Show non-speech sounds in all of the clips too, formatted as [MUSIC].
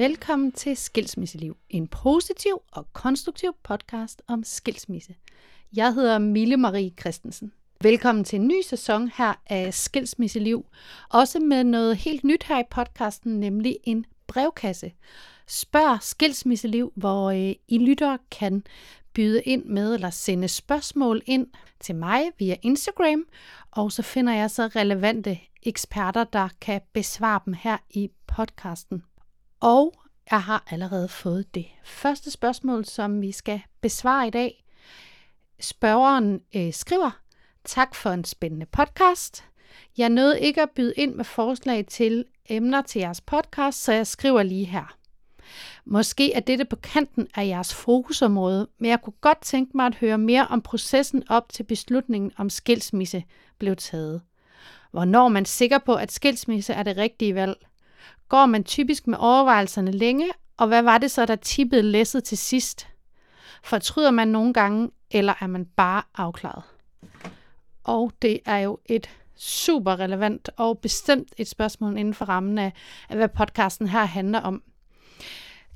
Velkommen til Skilsmisseliv, en positiv og konstruktiv podcast om skilsmisse. Jeg hedder Mille Marie Christensen. Velkommen til en ny sæson her af Skilsmisseliv, også med noget helt nyt her i podcasten, nemlig en brevkasse. Spørg Skilsmisseliv, hvor øh, I lyttere kan byde ind med eller sende spørgsmål ind til mig via Instagram, og så finder jeg så relevante eksperter, der kan besvare dem her i podcasten. Og jeg har allerede fået det første spørgsmål, som vi skal besvare i dag. Spørgeren øh, skriver, tak for en spændende podcast. Jeg nåede ikke at byde ind med forslag til emner til jeres podcast, så jeg skriver lige her. Måske er dette på kanten af jeres fokusområde, men jeg kunne godt tænke mig at høre mere om processen op til beslutningen om skilsmisse blev taget. Hvornår man er sikker på, at skilsmisse er det rigtige valg? Går man typisk med overvejelserne længe, og hvad var det så, der tippede læsset til sidst? Fortryder man nogle gange, eller er man bare afklaret? Og det er jo et super relevant og bestemt et spørgsmål inden for rammen af, af hvad podcasten her handler om.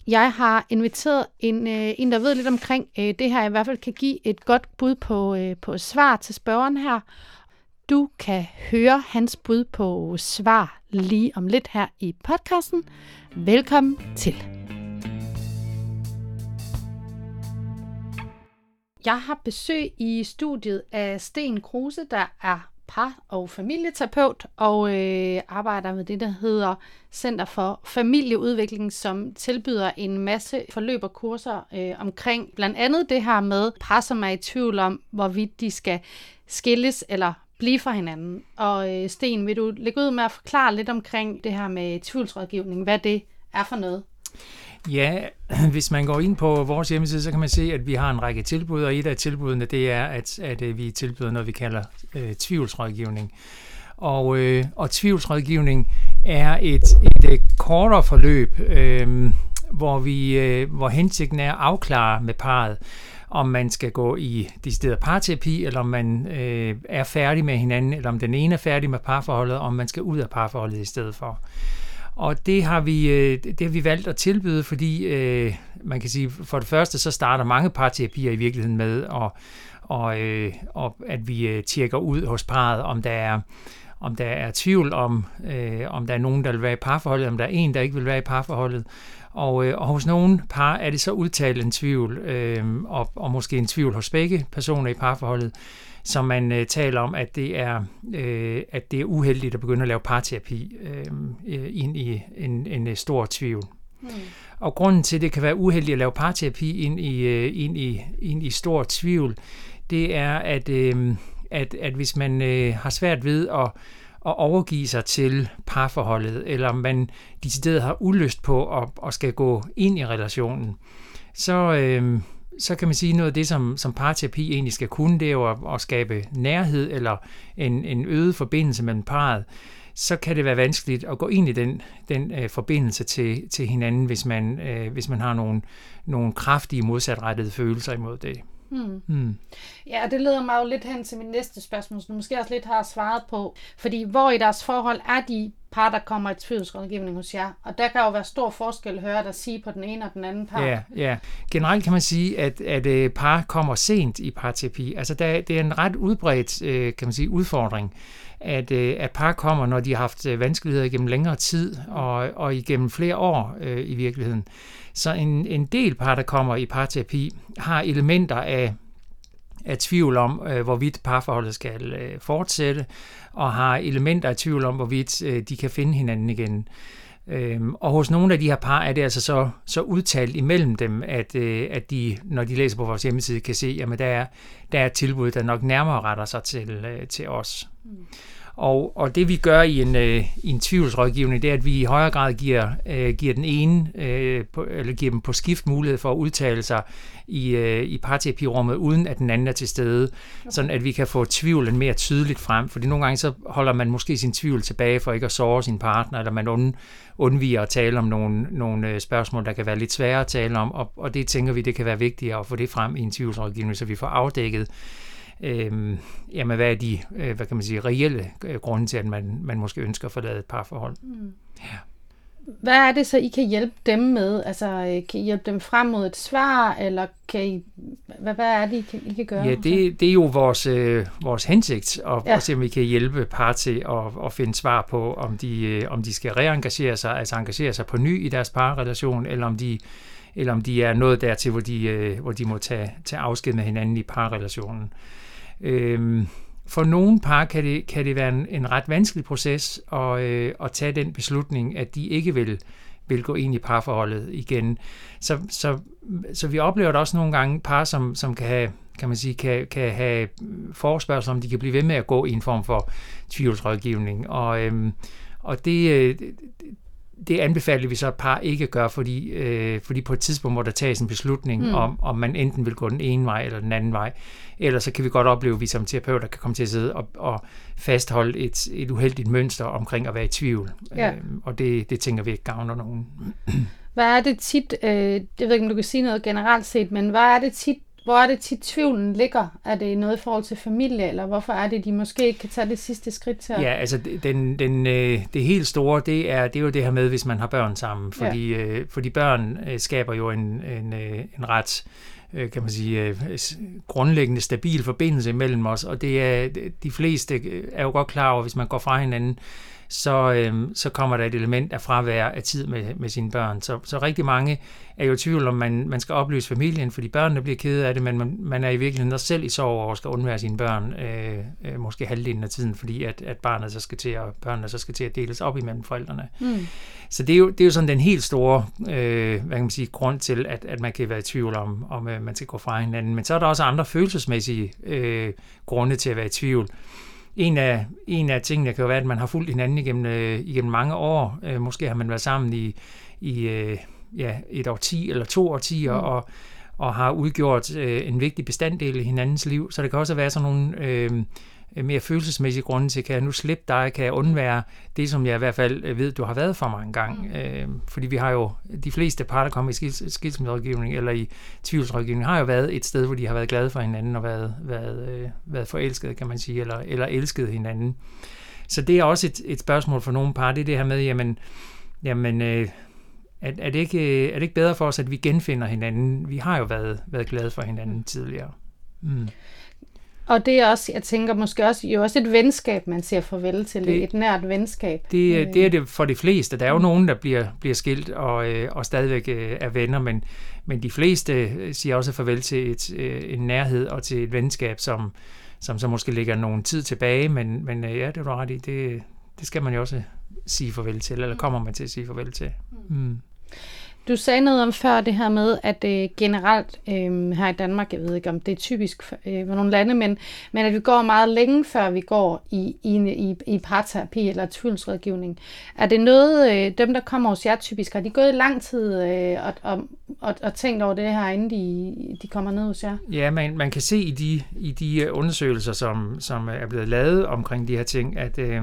Jeg har inviteret en, øh, en der ved lidt omkring øh, det her, i hvert fald kan give et godt bud på, øh, på svar til spørgeren her. Du kan høre hans bud på svar lige om lidt her i podcasten. Velkommen til. Jeg har besøg i studiet af Sten Kruse, der er par- og familieterapeut og øh, arbejder med det, der hedder Center for Familieudvikling, som tilbyder en masse forløb og kurser øh, omkring blandt andet det her med par, som er i tvivl om, hvorvidt de skal skilles eller blive fra hinanden. Og øh, Sten, vil du lægge ud med at forklare lidt omkring det her med tvivlsrådgivning, hvad det er for noget? Ja, [CLEARS THROAT] hvis man går ind på vores hjemmeside, så kan man se, at vi har en række tilbud, og et af tilbudene, det er, at, at øh, vi tilbyder noget, vi kalder øh, tvivlsrådgivning. Og, øh, og tvivlsrådgivning er et, et, et kortere forløb, øh, hvor, vi, øh, hvor hensigten er at afklare med parret, om man skal gå i decideret parterapi, eller om man øh, er færdig med hinanden, eller om den ene er færdig med parforholdet, og om man skal ud af parforholdet i stedet for. Og det har vi, øh, det har vi valgt at tilbyde, fordi øh, man kan sige, for det første så starter mange parterapier i virkeligheden med, og, og, øh, og at vi øh, tjekker ud hos parret, om der er om der er tvivl om, øh, om der er nogen, der vil være i parforholdet, om der er en, der ikke vil være i parforholdet. Og, øh, og hos nogle par er det så udtalt en tvivl, øh, og, og måske en tvivl hos begge personer i parforholdet som man øh, taler om, at det er øh, at det er uheldigt at begynde at lave parterapi øh, øh ind i en, en øh, stor tvivl. Mm. Og grunden til, at det kan være uheldigt at lave parterapi ind i, øh, ind i, ind i stor tvivl, det er, at, øh, at, at hvis man øh, har svært ved at, at overgive sig til parforholdet, eller man decideret har ulyst på at, at skal gå ind i relationen, så, øh, så kan man sige noget af det, som, som parterapi egentlig skal kunne, det er jo at, at skabe nærhed eller en, en øget forbindelse mellem parret. Så kan det være vanskeligt at gå ind i den, den øh, forbindelse til, til hinanden, hvis man, øh, hvis man har nogle, nogle kraftige modsatrettede følelser imod det. Hmm. Hmm. Ja, og det leder mig jo lidt hen til min næste spørgsmål, som du måske også lidt har svaret på. Fordi hvor i deres forhold er de par, der kommer i tvivlsrådgivning hos jer? Og der kan jo være stor forskel, høre der sige på den ene og den anden par. Ja, ja. Generelt kan man sige, at, at øh, par kommer sent i parterapi. Altså der, det er en ret udbredt øh, kan man sige, udfordring, at, øh, at par kommer, når de har haft vanskeligheder igennem længere tid og, og igennem flere år øh, i virkeligheden. Så en, en del par, der kommer i parterapi, har elementer af, af tvivl om, øh, hvorvidt parforholdet skal øh, fortsætte, og har elementer af tvivl om, hvorvidt øh, de kan finde hinanden igen. Øhm, og hos nogle af de her par er det altså så, så udtalt imellem dem, at, øh, at de, når de læser på vores hjemmeside, kan se, at der er, der er et tilbud, der nok nærmere retter sig til, øh, til os. Mm. Og, og det vi gør i en, øh, i en tvivlsrådgivning, det er, at vi i højere grad giver, øh, giver den ene, øh, på, eller giver dem på skift mulighed for at udtale sig i, øh, i parterapirummet, uden at den anden er til stede, sådan at vi kan få tvivlen mere tydeligt frem. Fordi nogle gange så holder man måske sin tvivl tilbage for ikke at såre sin partner, eller man und, undviger at tale om nogle, nogle øh, spørgsmål, der kan være lidt svære at tale om, og, og det tænker vi, det kan være vigtigt at få det frem i en tvivlsrådgivning, så vi får afdækket øh, jamen, hvad er de øh, hvad kan man sige, reelle øh, grunde til, at man, man måske ønsker at forlade et parforhold. Mm. Ja. hvad er det så, I kan hjælpe dem med? Altså, øh, kan I hjælpe dem frem mod et svar, eller kan I, hvad, hvad er det, I kan, I kan gøre? Ja, det, det er jo vores, øh, vores hensigt, at, Ja. at se, om vi kan hjælpe par til at, at finde svar på, om de, øh, om de skal reengagere sig, altså engagere sig på ny i deres parrelation, eller om de, eller om de er nået dertil, hvor de, øh, hvor de må tage, tage afsked med hinanden i parrelationen. Øhm, for nogle par kan det, kan det være en, en ret vanskelig proces at, øh, at tage den beslutning, at de ikke vil, vil gå ind i parforholdet igen. Så, så, så vi oplever det også nogle gange par, som, som kan have kan man sige, kan, kan have forespørgsel om, de kan blive ved med at gå i en form for tvivlsrådgivning. Og, øhm, og det, øh, det- anbefaler vi så et par ikke gør, fordi, øh, fordi på et tidspunkt må der tages en beslutning Mm. om, om man enten vil gå den ene vej eller den anden vej. Ellers så kan vi godt opleve, at vi som terapeuter kan komme til at sidde og, og fastholde et, et uheldigt mønster omkring at være i tvivl. Ja. Øhm, og det, det tænker vi ikke gavner nogen. Hvad er det tit, øh, jeg ved ikke, om du kan sige noget generelt set, men hvad er det tit, hvor er det tit tvivlen ligger? Er det noget i forhold til familie, eller hvorfor er det, de måske ikke kan tage det sidste skridt til? Ja, altså den, den, øh, det helt store, det er, det er jo det her med, hvis man har børn sammen. Fordi, ja. øh, fordi børn øh, skaber jo en, en, øh, en ret øh, kan man sige, øh, grundlæggende stabil forbindelse mellem os, og det er, de fleste er jo godt klar over, hvis man går fra hinanden, så, øh, så kommer der et element af fravær af tid med, med sine børn. Så, så rigtig mange er jo i tvivl om, man, man skal opløse familien, fordi børnene bliver kede af det, men man, man er i virkeligheden også selv i sorg over at skal undvære sine børn, øh, øh, måske halvdelen af tiden, fordi at, at barnet så skal til at, børnene så skal til at deles op imellem forældrene. Mm. Så det er jo, det er jo sådan den helt store øh, hvad kan man sige, grund til, at, at man kan være i tvivl om, om øh, man skal gå fra hinanden. Men så er der også andre følelsesmæssige øh, grunde til at være i tvivl. En af, en af tingene kan jo være, at man har fulgt hinanden igennem, øh, igennem mange år. Øh, måske har man været sammen i, i øh, ja, et årti eller to årtier, Mm. og, og har udgjort øh, en vigtig bestanddel i hinandens liv. Så der kan også være sådan nogle øh, mere følelsesmæssige grunde til, kan jeg nu slippe dig, kan jeg undvære det, som jeg i hvert fald øh, ved, du har været for mig engang. Mm. Mm. Øh, fordi vi har jo, de fleste par, der kommer i skils- skilsmisserådgivning eller i tvivlsrådgivning, har jo været et sted, hvor de har været glade for hinanden og været, været, øh, været forelskede, kan man sige, eller, eller elsket hinanden. Så det er også et, et spørgsmål for nogle par, det er det her med, jamen, jamen øh, er, er, det ikke, er det ikke bedre for os, at vi genfinder hinanden? Vi har jo været, været glade for hinanden tidligere. Mm. Og det er også, jeg tænker måske også, jo også et venskab, man siger farvel til, det, et nært venskab. Det, Øh, det er det for de fleste. Der er jo nogen, der bliver, bliver skilt og, øh, og stadigvæk øh, er venner, men, men de fleste øh, siger også farvel til et, øh, en nærhed og til et venskab, som, som så måske ligger nogen tid tilbage, men, men øh, ja, det er du ret i. Det, det skal man jo også sige farvel til, eller kommer man til at sige farvel til. Mm. Du sagde noget om før det her med, at øh, generelt øh, her i Danmark, jeg ved ikke om det er typisk for øh, for nogle lande, men, men at vi går meget længe før vi går i, i, i, i parterapi eller tvivlsrådgivning. Er det noget, øh, dem der kommer hos jer typisk, har de gået i lang tid øh, og, og, og, og tænkt over det her, inden de, de kommer ned hos jer? Ja, man, man kan se i de, i de øh, undersøgelser, som, som er blevet lavet omkring de her ting, at, øh,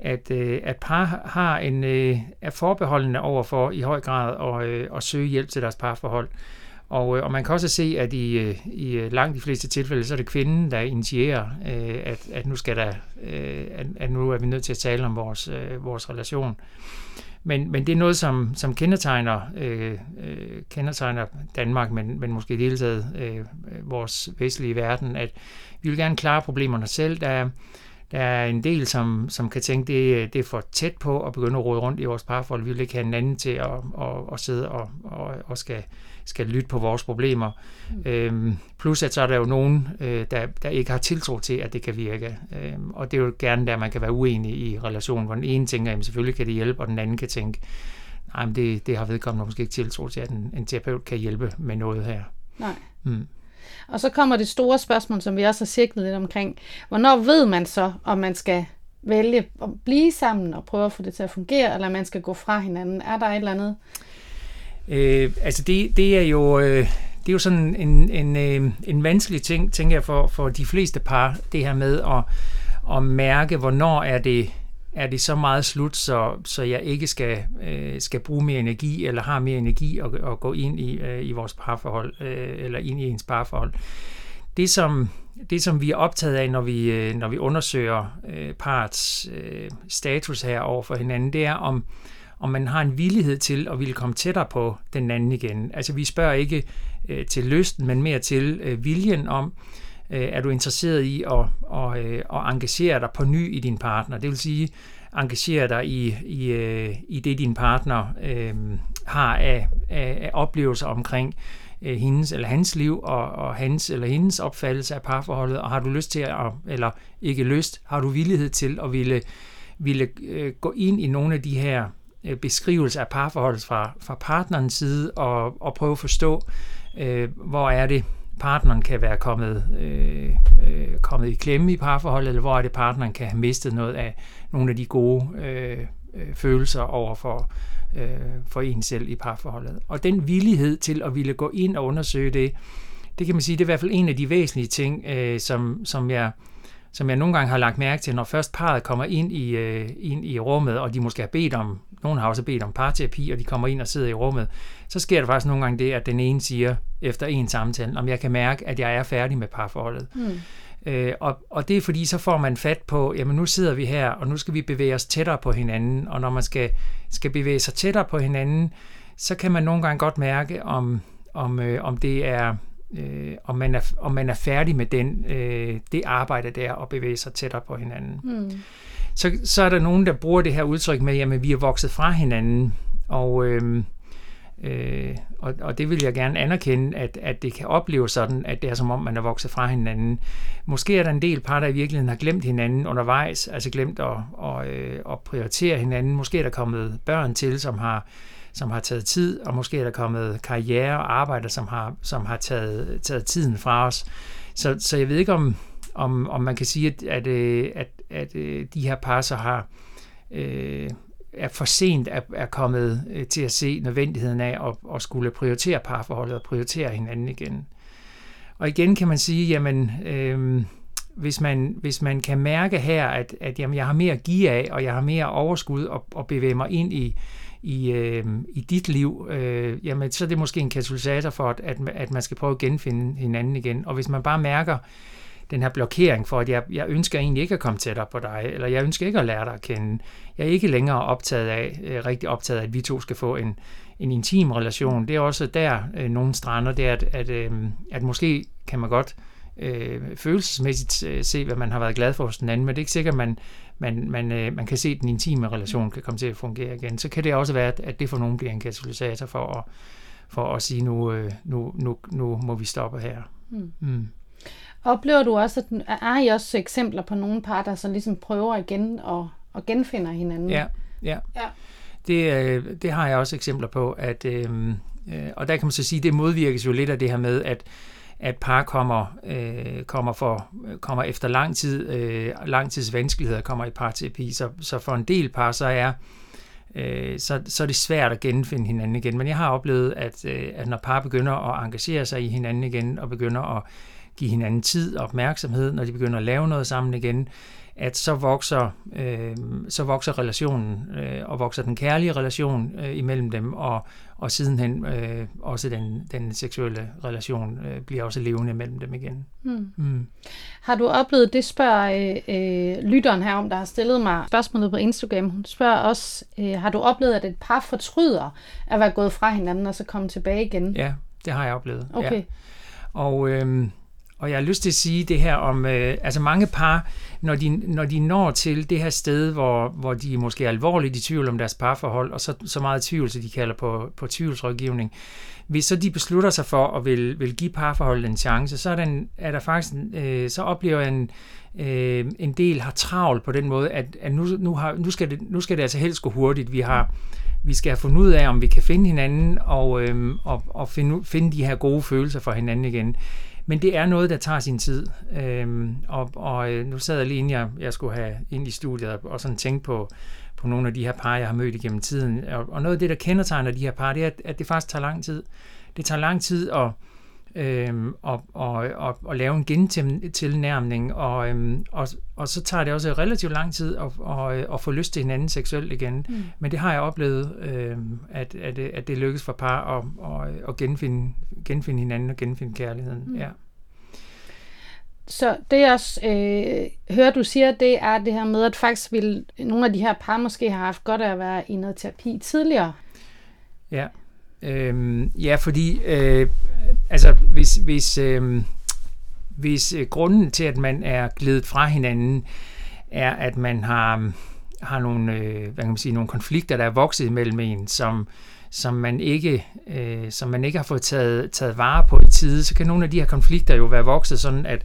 at, øh, at par har en, øh, er forbeholdende over for i høj grad at, øh, at søge hjælp til deres parforhold. Og, øh, og man kan også se, at i, øh, i øh, langt de fleste tilfælde, så er det kvinden, der initierer, øh, at, at, nu skal der, øh, at, at nu er vi nødt til at tale om vores, øh, vores relation. Men, men det er noget, som, som kendetegner, øh, øh kendetegner Danmark, men, men måske i det hele taget øh, vores vestlige verden, at vi vil gerne klare problemerne selv. Der er, der er en del, som, som kan tænke, det, det er for tæt på at begynde at rode rundt i vores parforhold. Vi vil ikke have en anden til at, at, at sidde og, og, og skal, skal lytte på vores problemer. Mm. Øhm, plus at så er der jo nogen, øh, der, der ikke har tiltro til, at det kan virke. Øhm, og det er jo gerne der, man kan være uenig i relationen, hvor den ene tænker, at selvfølgelig kan det hjælpe, og den anden kan tænke, nej, men det, det har vedkommende måske ikke tiltro til, at en, en terapeut kan hjælpe med noget her. Nej. Mm. Og så kommer det store spørgsmål, som vi også har cirklet lidt omkring. Hvornår ved man så, om man skal vælge at blive sammen og prøve at få det til at fungere, eller man skal gå fra hinanden? Er der et eller andet? Øh, altså det, det er jo øh, det er jo sådan en, en, øh, en vanskelig ting, tænker jeg, for, for de fleste par, det her med at, at mærke, hvornår er det, er det så meget slut, så, så jeg ikke skal, øh, skal bruge mere energi, eller har mere energi at, at gå ind i, øh, i vores parforhold, øh, eller ind i ens parforhold. Det som, det, som vi er optaget af, når vi, øh, når vi undersøger øh, parts øh, status her over for hinanden, det er, om, om man har en villighed til at ville komme tættere på den anden igen. Altså vi spørger ikke øh, til lysten, men mere til øh, viljen om, øh, er du interesseret i at, og, øh, at engagere dig på ny i din partner. Det vil sige, engagere dig i, i, øh, i det, din partner øh, har af, af, af oplevelser omkring øh, hendes eller hans liv og, og hans eller hendes opfattelse af parforholdet, og har du lyst til at, eller ikke lyst, har du villighed til at ville, ville øh, gå ind i nogle af de her øh, beskrivelser af parforholdet fra, fra partnerens side og, og prøve at forstå, øh, hvor er det, partneren kan være kommet, øh, øh, kommet i klemme i parforholdet, eller hvor er det, partneren kan have mistet noget af nogle af de gode øh, øh, følelser over for, øh, for en selv i parforholdet. Og den villighed til at ville gå ind og undersøge det, det kan man sige, det er i hvert fald en af de væsentlige ting, øh, som, som jeg som jeg nogle gange har lagt mærke til, når først parret kommer ind i, øh, ind i rummet, og de måske har bedt om, nogen har også bedt om parterapi, og de kommer ind og sidder i rummet, så sker der faktisk nogle gange det, at den ene siger efter en samtale, om jeg kan mærke, at jeg er færdig med parforholdet. Mm. Øh, og, og det er fordi, så får man fat på, jamen nu sidder vi her, og nu skal vi bevæge os tættere på hinanden, og når man skal, skal bevæge sig tættere på hinanden, så kan man nogle gange godt mærke, om, om, øh, om det er øh, om, man er, om man er færdig med den, øh, det arbejde der og bevæge sig tættere på hinanden. Mm. Så, så er der nogen, der bruger det her udtryk med, at vi er vokset fra hinanden, og, øh, øh, og, og det vil jeg gerne anerkende, at, at det kan opleves sådan, at det er som om, man er vokset fra hinanden. Måske er der en del par, der i virkeligheden har glemt hinanden undervejs, altså glemt at, at, øh, at prioritere hinanden. Måske er der kommet børn til, som har som har taget tid, og måske er der kommet karriere og arbejde, som har, som har taget, taget tiden fra os. Så, så jeg ved ikke, om, om, om man kan sige, at, at, øh, at, at, øh, de her par så har øh, er for sent er, er kommet øh, til at se nødvendigheden af at, at skulle prioritere parforholdet og prioritere hinanden igen. Og igen kan man sige, jamen, øh, hvis, man, hvis man kan mærke her, at, at jamen, jeg har mere at give af, og jeg har mere overskud og, og bevæge mig ind i, i, øh, i dit liv, øh, jamen, så er det måske en katalysator for, at, at man skal prøve at genfinde hinanden igen. Og hvis man bare mærker den her blokering for, at jeg, jeg ønsker egentlig ikke at komme tættere på dig, eller jeg ønsker ikke at lære dig at kende. Jeg er ikke længere optaget af, øh, rigtig optaget af, at vi to skal få en, en intim relation. Det er også der øh, nogle strander, det er, at, at, øh, at måske kan man godt øh, følelsesmæssigt øh, se, hvad man har været glad for hos den anden, men det er ikke sikkert, at man, man, man, øh, man kan se, at den intime relation kan komme til at fungere igen. Så kan det også være, at det for nogen bliver en katalysator for at, for at sige, nu, øh, nu, nu, nu må vi stoppe her. Mm. Mm. Oplever du også, at er I også eksempler på nogle par, der så ligesom prøver igen og, og genfinder hinanden? Ja, ja. ja. Det, øh, det har jeg også eksempler på, at, øh, og der kan man så sige, det modvirkes jo lidt af det her med, at at par kommer, øh, kommer, for, kommer efter lang tid, øh, lang tids vanskeligheder, kommer i parterapi. Så, så for en del par, så er, øh, så, så er det svært at genfinde hinanden igen. Men jeg har oplevet, at, øh, at når par begynder at engagere sig i hinanden igen, og begynder at give hinanden tid og opmærksomhed, når de begynder at lave noget sammen igen, at så vokser, øh, så vokser relationen, øh, og vokser den kærlige relation øh, imellem dem, og, og sidenhen øh, også den, den seksuelle relation øh, bliver også levende mellem dem igen. Mm. Mm. Har du oplevet, det spørger øh, øh, lytteren her om, der har stillet mig spørgsmålet på Instagram, hun spørger også, øh, har du oplevet, at et par fortryder at være gået fra hinanden, og så komme tilbage igen? Ja, det har jeg oplevet. Okay. Ja. Og øh, og jeg har lyst til at sige det her om, øh, altså mange par, når de, når de når til det her sted, hvor, hvor de måske er alvorligt i tvivl om deres parforhold, og så, så meget tvivl, så de kalder på, på tvivlsrådgivning, hvis så de beslutter sig for at vil, vil give parforholdet en chance, så er, den, er der faktisk, øh, så oplever jeg en, øh, en del har travlt på den måde, at, at nu, nu, har, nu, skal det, nu skal det altså helst gå hurtigt. Vi har vi skal have fundet ud af, om vi kan finde hinanden og, øhm, og, og finde, finde de her gode følelser for hinanden igen. Men det er noget, der tager sin tid. Øhm, og, og øh, nu sad jeg lige inden jeg, jeg skulle have ind i studiet og sådan tænke på, på nogle af de her par, jeg har mødt igennem tiden. Og, og noget af det, der kendetegner de her par, det er, at det faktisk tager lang tid. Det tager lang tid at øhm, og, og, og, og lave en gentilnærmning, og, øhm, og, og så tager det også relativt lang tid at, at, at få lyst til hinanden seksuelt igen. Mm. Men det har jeg oplevet, øhm, at, at, at det lykkes for par at, at, at genfinde, genfinde hinanden og genfinde kærligheden. Mm. Ja. så det jeg også øh, hører, du siger, det er det her med, at faktisk vil nogle af de her par måske have haft godt af at være i noget terapi tidligere. Ja, øhm, ja fordi øh, altså, hvis, hvis, øh, hvis øh, grunden til, at man er glædet fra hinanden, er, at man har, har nogle, øh, hvad kan man sige, nogle konflikter, der er vokset mellem en, som, som man ikke, øh, som man ikke har fået taget, taget vare på i tide, så kan nogle af de her konflikter jo være vokset sådan, at,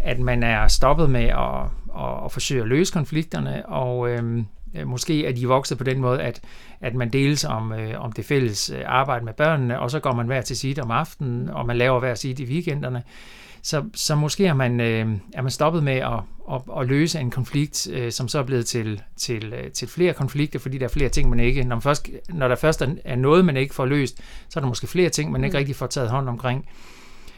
at man er stoppet med at, at, at forsøge at løse konflikterne, og øh, måske er de vokset på den måde, at, at man deles om, øh, om det fælles øh, arbejde med børnene, og så går man hver til sit om aftenen, og man laver hver sit i weekenderne. Så, så måske er man, øh, er man stoppet med at, at, at løse en konflikt, øh, som så er blevet til, til, øh, til flere konflikter, fordi der er flere ting, man ikke... Når, man først, når der først er noget, man ikke får løst, så er der måske flere ting, man ikke mm. rigtig får taget hånd omkring.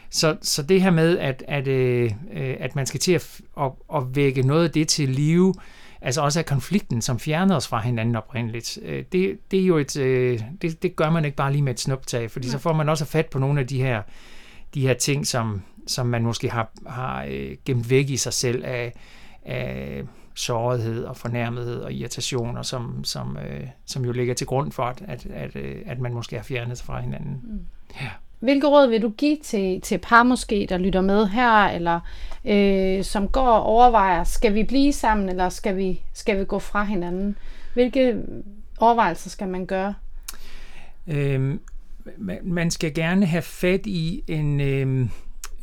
Så, så det her med, at, at, øh, at man skal til at, at, at vække noget af det til live, altså også af konflikten, som fjernede os fra hinanden oprindeligt, øh, det, det er jo et, øh, det, det gør man ikke bare lige med et snuptag, fordi så får man også fat på nogle af de her, de her ting, som, som man måske har, har øh, gemt væk i sig selv af, af sårighed og fornærmethed og irritationer, som, som, som jo ligger til grund for, at, at, at, at man måske har fjernet sig fra hinanden. Mm. Ja. Hvilke råd vil du give til, til par måske, der lytter med her, eller øh, som går og overvejer, skal vi blive sammen, eller skal vi, skal vi gå fra hinanden? Hvilke overvejelser skal man gøre? Øhm, man skal gerne have fat i en, øhm,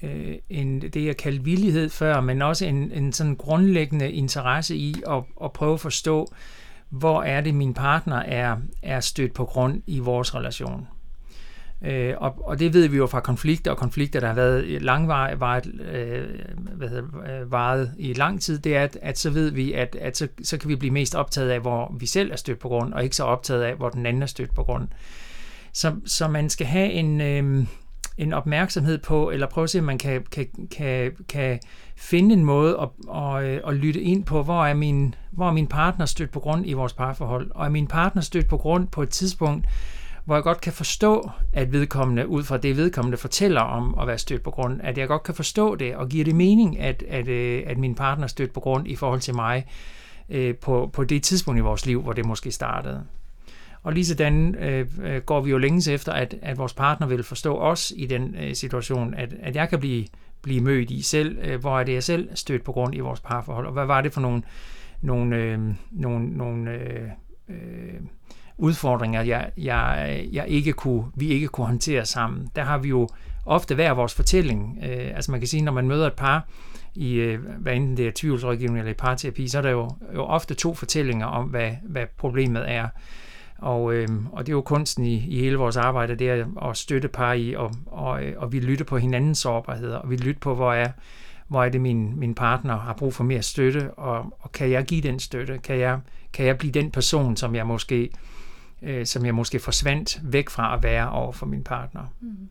øh, en, det, jeg kaldte villighed før, men også en, en sådan grundlæggende interesse i at, at prøve at forstå, hvor er det, min partner er, er stødt på grund i vores relation. Øh, og, og det ved vi jo fra konflikter og konflikter, der har været langvaret, øh, hvad hedder, øh, varet i lang tid, det er, at, at så ved vi, at, at så, så kan vi blive mest optaget af, hvor vi selv er stødt på grund, og ikke så optaget af, hvor den anden er stødt på grund. Så, så man skal have en, øh, en opmærksomhed på, eller prøve at se, om man kan, kan, kan, kan finde en måde at, at, øh, at lytte ind på, hvor er, min, hvor er min partner stødt på grund i vores parforhold, og er min partner stødt på grund på et tidspunkt, hvor jeg godt kan forstå, at vedkommende, ud fra det vedkommende fortæller om at være stødt på grund, at jeg godt kan forstå det, og giver det mening, at, at, øh, at min partner er stødt på grund i forhold til mig, øh, på, på det tidspunkt i vores liv, hvor det måske startede. Og lige sådan øh, øh, går vi jo længes efter, at, at vores partner vil forstå os i den øh, situation, at, at jeg kan blive, blive mødt i selv, øh, hvor er det jeg selv stødt på grund i vores parforhold, og hvad var det for nogle, nogle, øh, nogle, nogle øh, øh, udfordringer, jeg, jeg, jeg ikke kunne, vi ikke kunne håndtere sammen. Der har vi jo ofte hver vores fortælling. Øh, altså man kan sige, når man møder et par, i, øh, hvad enten det er tvivlsrådgivning eller i parterapi, så er der jo, jo ofte to fortællinger om, hvad, hvad problemet er. Og, øh, og det er jo kunsten i, i hele vores arbejde, det er at støtte par i, og, og, øh, og vi lytter på hinandens sårbarheder, og vi lytter på, hvor er, hvor er det, min, min partner har brug for mere støtte, og, og kan jeg give den støtte? Kan jeg, kan jeg blive den person, som jeg måske øh, som jeg måske forsvandt væk fra at være over for min partner? Mm.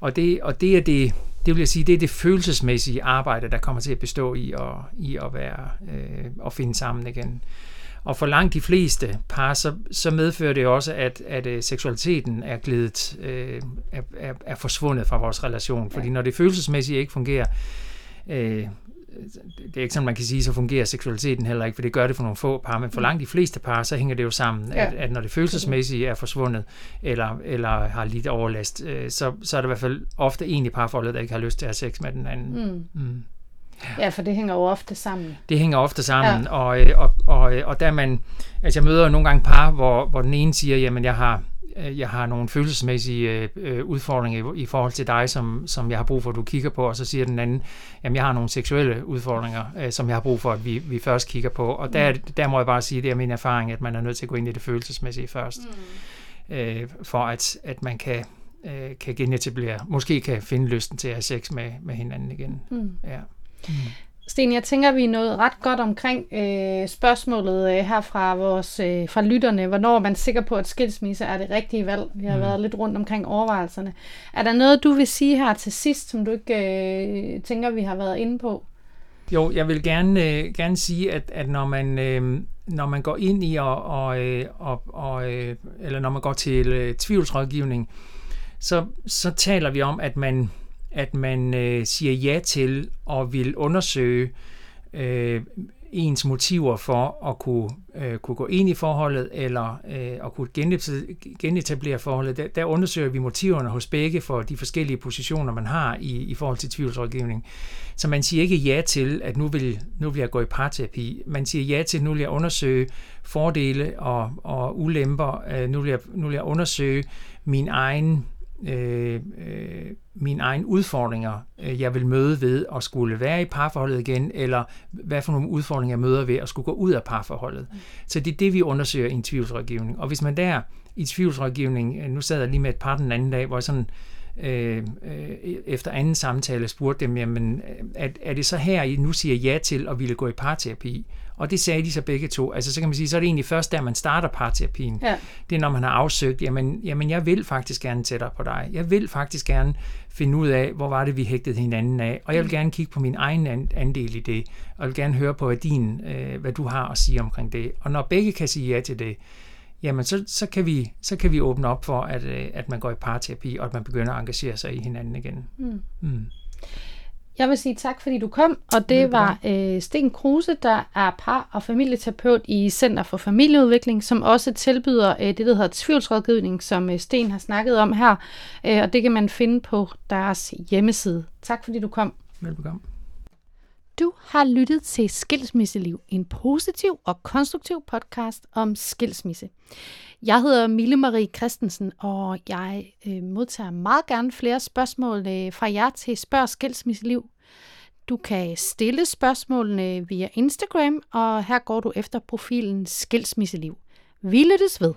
Og, det, og det er det, det vil jeg sige, det er det følelsesmæssige arbejde, der kommer til at bestå i at, i at være øh, at finde sammen igen. Og for langt de fleste par, så, så medfører det også, at, at uh, seksualiteten er glædet, øh, er, er, er forsvundet fra vores relation. Fordi når det følelsesmæssigt ikke fungerer, øh, det er ikke sådan, man kan sige, så fungerer seksualiteten heller ikke, for det gør det for nogle få par, men for mm. langt de fleste par, så hænger det jo sammen, ja. at, at når det følelsesmæssige er forsvundet, eller, eller har lidt overlast, øh, så, så er det i hvert fald ofte en i parforholdet, der ikke har lyst til at have sex med den anden. Mm. Mm. Ja, for det hænger jo ofte sammen. Det hænger ofte sammen, ja. og, øh, og, og, og der man, altså jeg møder jo nogle gange par, hvor, hvor den ene siger, jamen jeg har, øh, jeg har nogle følelsesmæssige øh, udfordringer i, i forhold til dig, som, som jeg har brug for, at du kigger på, og så siger den anden, jamen jeg har nogle seksuelle udfordringer, øh, som jeg har brug for, at vi, vi først kigger på. Og der, mm. der må jeg bare sige, det er min erfaring, at man er nødt til at gå ind i det følelsesmæssige først, mm. øh, for at, at man kan, øh, kan genetablere, måske kan finde lysten til at have sex med, med hinanden igen. Mm. Ja. Mm. Sten, jeg tænker, vi er nået ret godt omkring øh, spørgsmålet øh, her fra, vores, øh, fra lytterne. Hvornår er man sikker på, at skilsmisse er det rigtige valg? Vi har mm. været lidt rundt omkring overvejelserne. Er der noget, du vil sige her til sidst, som du ikke øh, tænker, vi har været inde på? Jo, jeg vil gerne, øh, gerne sige, at, at når man... Øh, når man går ind i og, og, og, og øh, eller når man går til øh, tvivlsrådgivning, så, så taler vi om, at man at man øh, siger ja til og vil undersøge øh, ens motiver for at kunne, øh, kunne gå ind i forholdet eller øh, at kunne genetablere forholdet. Der, der undersøger vi motiverne hos begge for de forskellige positioner, man har i, i forhold til tvivlsrådgivning. Så man siger ikke ja til, at nu vil, nu vil jeg gå i parterapi. Man siger ja til, at nu vil jeg undersøge fordele og, og ulemper. Øh, nu, vil jeg, nu vil jeg undersøge min egen øh, øh, mine egne udfordringer, øh, jeg vil møde ved at skulle være i parforholdet igen, eller hvad for nogle udfordringer jeg møder ved at skulle gå ud af parforholdet. Mm. Så det er det, vi undersøger i en tvivlsrådgivning. Og hvis man der i tvivlsrådgivning, øh, nu sad jeg lige med et par den anden dag, hvor jeg sådan øh, øh, efter anden samtale spurgte dem, jamen, er, er det så her, I nu siger ja til at ville gå i parterapi? Og det sagde de så begge to. Altså så kan man sige, så er det egentlig først, der man starter parterapien. Ja. Det er, når man har afsøgt, jamen, jamen jeg vil faktisk gerne tættere på dig. Jeg vil faktisk gerne finde ud af, hvor var det, vi hægtede hinanden af. Og jeg vil mm. gerne kigge på min egen andel i det. Og vil gerne høre på, hvad, din, øh, hvad du har at sige omkring det. Og når begge kan sige ja til det, jamen så, så, kan, vi, så kan vi åbne op for, at, øh, at man går i parterapi, og at man begynder at engagere sig i hinanden igen. Mm. Mm. Jeg vil sige tak, fordi du kom, og det var øh, Sten Kruse, der er par- og familieterapeut i Center for Familieudvikling, som også tilbyder øh, det, der hedder tvivlsrådgivning, som øh, Sten har snakket om her, øh, og det kan man finde på deres hjemmeside. Tak, fordi du kom. Velbekomme. Du har lyttet til Skilsmisseliv, en positiv og konstruktiv podcast om skilsmisse. Jeg hedder Mille Marie Christensen, og jeg øh, modtager meget gerne flere spørgsmål øh, fra jer til Spørg Skilsmisseliv. Du kan stille spørgsmålene via Instagram, og her går du efter profilen Skilsmisseliv. Vi lyttes ved.